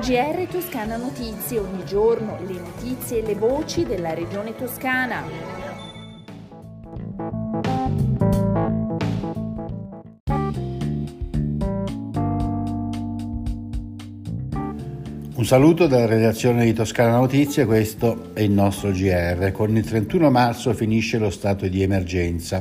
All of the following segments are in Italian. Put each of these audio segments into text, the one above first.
GR Toscana Notizie, ogni giorno le notizie e le voci della regione toscana. Un saluto dalla redazione di Toscana Notizie, questo è il nostro GR. Con il 31 marzo finisce lo stato di emergenza.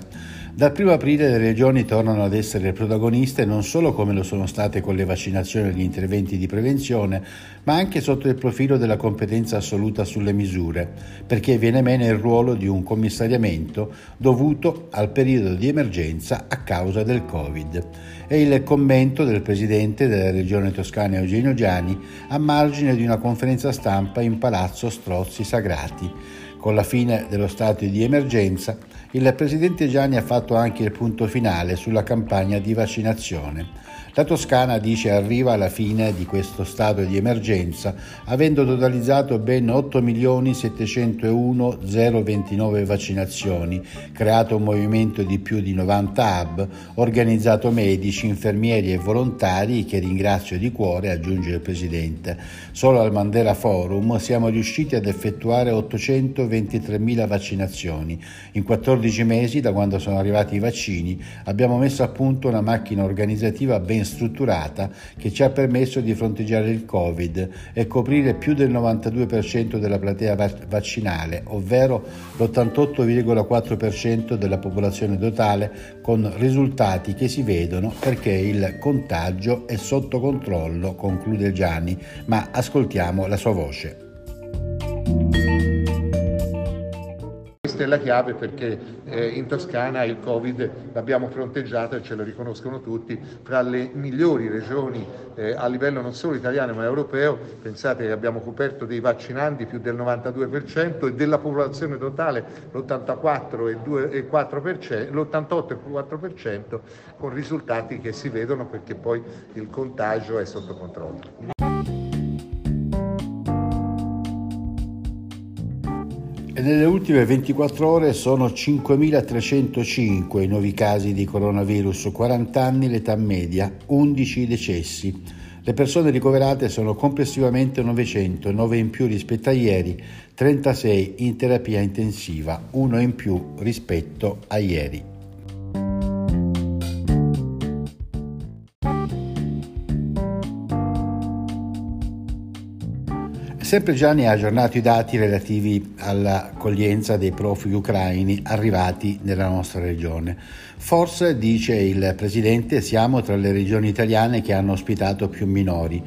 Dal 1 aprile le regioni tornano ad essere protagoniste non solo come lo sono state con le vaccinazioni e gli interventi di prevenzione, ma anche sotto il profilo della competenza assoluta sulle misure, perché viene meno il ruolo di un commissariamento dovuto al periodo di emergenza a causa del Covid. È il commento del presidente della regione toscana Eugenio Giani a margine di una conferenza stampa in Palazzo Strozzi Sagrati. Con la fine dello stato di emergenza, il presidente Gianni ha fatto anche il punto finale sulla campagna di vaccinazione. La Toscana dice arriva alla fine di questo stato di emergenza avendo totalizzato ben 8.701.029 vaccinazioni, creato un movimento di più di 90 hub, organizzato medici, infermieri e volontari che ringrazio di cuore, aggiunge il Presidente. Solo al Mandela Forum siamo riusciti ad effettuare 823.000 vaccinazioni. In 14 mesi, da quando sono arrivati i vaccini, abbiamo messo a punto una macchina organizzativa ben strutturata che ci ha permesso di fronteggiare il Covid e coprire più del 92% della platea vaccinale, ovvero l'88,4% della popolazione totale, con risultati che si vedono perché il contagio è sotto controllo, conclude Gianni, ma ascoltiamo la sua voce. È la chiave perché eh, in Toscana il Covid l'abbiamo fronteggiato e ce lo riconoscono tutti fra le migliori regioni eh, a livello non solo italiano ma europeo. Pensate che abbiamo coperto dei vaccinanti più del 92% e della popolazione totale l'84,4%, l'88,4% con risultati che si vedono perché poi il contagio è sotto controllo. Nelle ultime 24 ore sono 5.305 i nuovi casi di coronavirus, 40 anni l'età media, 11 i decessi. Le persone ricoverate sono complessivamente 900, 9 in più rispetto a ieri, 36 in terapia intensiva, 1 in più rispetto a ieri. Sempre Gianni ha aggiornato i dati relativi all'accoglienza dei profughi ucraini arrivati nella nostra regione. Forse, dice il Presidente, siamo tra le regioni italiane che hanno ospitato più minori.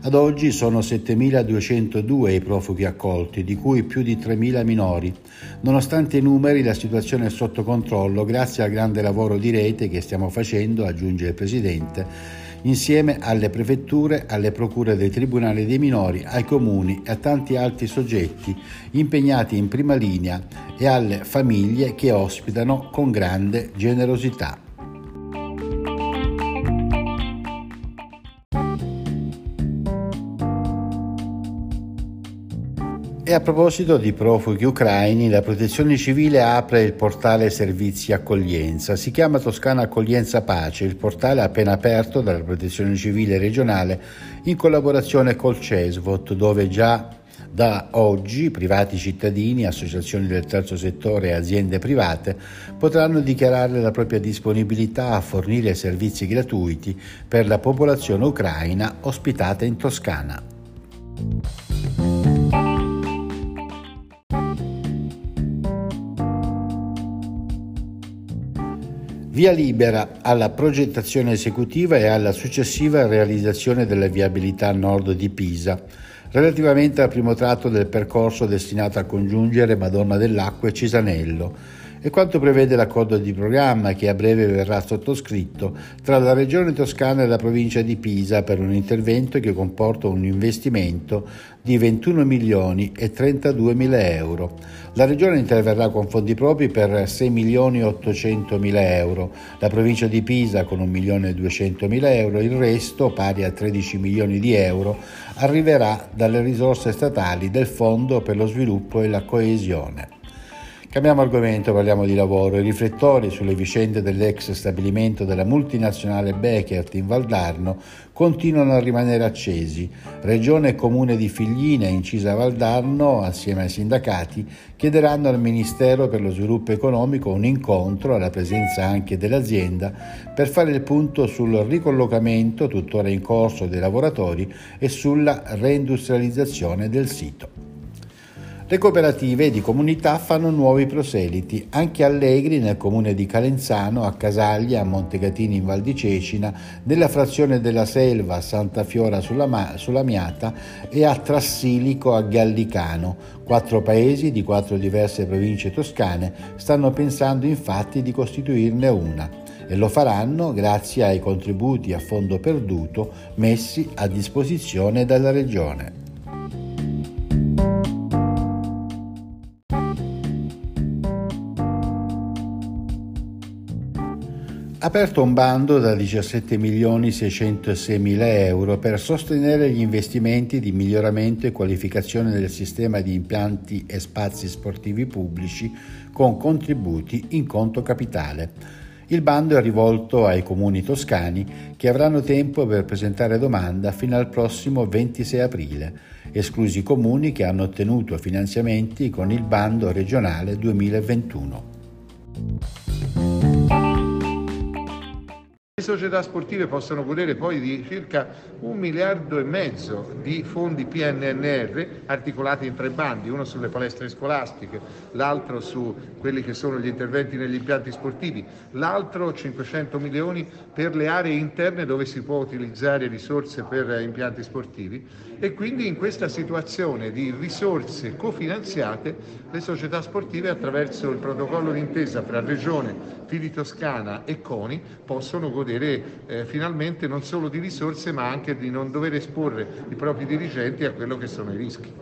Ad oggi sono 7.202 i profughi accolti, di cui più di 3.000 minori. Nonostante i numeri, la situazione è sotto controllo grazie al grande lavoro di rete che stiamo facendo, aggiunge il Presidente insieme alle prefetture, alle procure dei tribunali dei minori, ai comuni e a tanti altri soggetti impegnati in prima linea e alle famiglie che ospitano con grande generosità. A proposito di profughi ucraini, la Protezione Civile apre il portale Servizi Accoglienza. Si chiama Toscana Accoglienza Pace, il portale appena aperto dalla Protezione Civile regionale in collaborazione col CESVOT, dove già da oggi privati cittadini, associazioni del terzo settore e aziende private potranno dichiarare la propria disponibilità a fornire servizi gratuiti per la popolazione ucraina ospitata in Toscana. Via libera alla progettazione esecutiva e alla successiva realizzazione della viabilità nord di Pisa, relativamente al primo tratto del percorso destinato a congiungere Madonna dell'Acqua e Cisanello, e quanto prevede l'accordo di programma che a breve verrà sottoscritto tra la Regione Toscana e la provincia di Pisa per un intervento che comporta un investimento di 21 milioni e 32 mila euro. La Regione interverrà con fondi propri per 6 milioni e 800 mila euro, la provincia di Pisa con 1 milione e 200 mila euro, il resto, pari a 13 milioni di euro, arriverà dalle risorse statali del Fondo per lo sviluppo e la coesione. Cambiamo argomento, parliamo di lavoro. I riflettori sulle vicende dell'ex stabilimento della multinazionale Beckert in Valdarno continuano a rimanere accesi. Regione e Comune di Figline, incisa Valdarno, assieme ai sindacati, chiederanno al Ministero per lo Sviluppo Economico un incontro, alla presenza anche dell'azienda, per fare il punto sul ricollocamento tuttora in corso dei lavoratori e sulla reindustrializzazione del sito. Le cooperative di comunità fanno nuovi proseliti, anche Allegri nel comune di Calenzano, a Casaglia, a Montegatini in Val di Cecina, nella frazione della Selva a Santa Fiora sulla, Ma- sulla Miata e a Trassilico a Gallicano. Quattro paesi di quattro diverse province toscane stanno pensando infatti di costituirne una e lo faranno grazie ai contributi a fondo perduto messi a disposizione dalla Regione. Aperto un bando da 17 milioni 606 mila euro per sostenere gli investimenti di miglioramento e qualificazione del sistema di impianti e spazi sportivi pubblici con contributi in conto capitale. Il bando è rivolto ai comuni toscani che avranno tempo per presentare domanda fino al prossimo 26 aprile, esclusi i comuni che hanno ottenuto finanziamenti con il bando regionale 2021. Società sportive possono godere poi di circa un miliardo e mezzo di fondi PNNR articolati in tre bandi, uno sulle palestre scolastiche, l'altro su quelli che sono gli interventi negli impianti sportivi, l'altro 500 milioni per le aree interne dove si può utilizzare risorse per impianti sportivi e quindi in questa situazione di risorse cofinanziate le società sportive attraverso il protocollo d'intesa fra Regione, Fili Toscana e CONI possono godere godere eh, finalmente non solo di risorse ma anche di non dover esporre i propri dirigenti a quello che sono i rischi.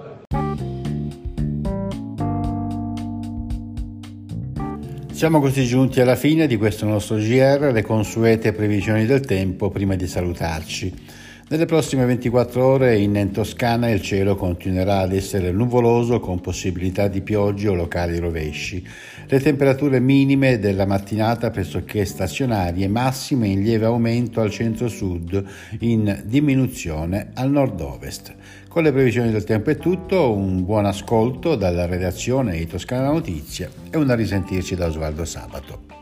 Siamo così giunti alla fine di questo nostro GR, le consuete previsioni del tempo prima di salutarci. Nelle prossime 24 ore in Toscana il cielo continuerà ad essere nuvoloso con possibilità di piogge o locali rovesci. Le temperature minime della mattinata pressoché stazionarie, massime in lieve aumento al centro-sud, in diminuzione al nord-ovest. Con le previsioni del tempo è tutto, un buon ascolto dalla redazione di Toscana Notizie e un a risentirci da Osvaldo Sabato.